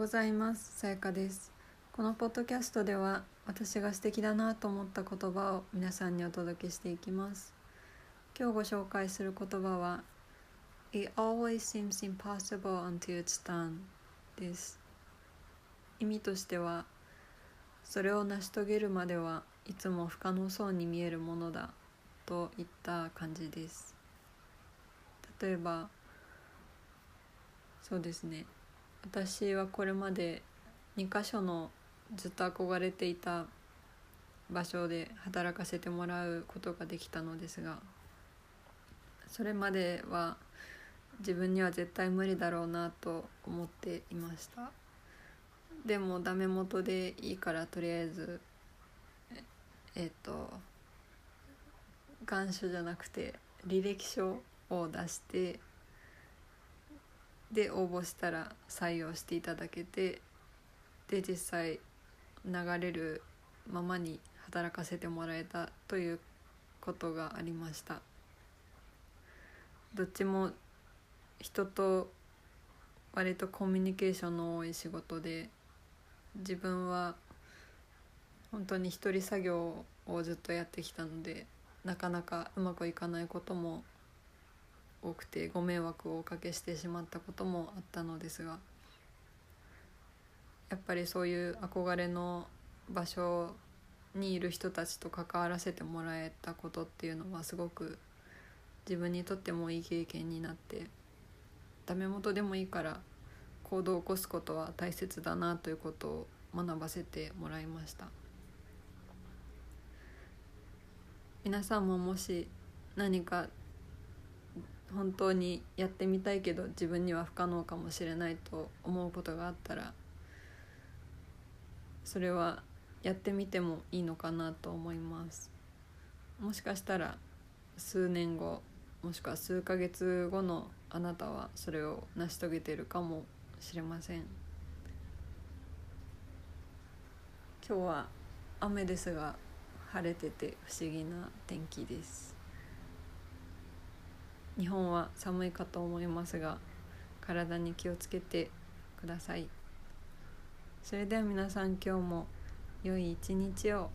ございます。さやかです。このポッドキャストでは私が素敵だなと思った言葉を皆さんにお届けしていきます。今日ご紹介する言葉は It always seems impossible until it's done です。意味としてはそれを成し遂げるまではいつも不可能そうに見えるものだといった感じです。例えばそうですね。私はこれまで2か所のずっと憧れていた場所で働かせてもらうことができたのですがそれまでは自分には絶対無理だろうなと思っていました。でもダメ元でいいからとりあえずえっ、と願書じゃなくて履歴書を出してで応募したら採用していただけてで実際流れるままに働かせてもらえたということがありました。どっちも人と割とコミュニケーションの多い仕事で自分は本当に一人作業をずっとやってきたのでなかなかうまくいかないことも多くてご迷惑をおかけしてしまったこともあったのですがやっぱりそういう憧れの場所にいる人たちと関わらせてもらえたことっていうのはすごく自分にとってもいい経験になってダメ元でもいいから行動を起こすことは大切だなということを学ばせてもらいました。皆さんももし何か本当にやってみたいけど自分には不可能かもしれないと思うことがあったらそれはやってみてもいいのかなと思います。もしかしたら数年後もしくは数ヶ月後のあなたはそれを成し遂げているかもしれません。今日は雨ですが晴れてて不思議な天気です。日本は寒いかと思いますが体に気をつけてください。それでは皆さん今日も良い一日を。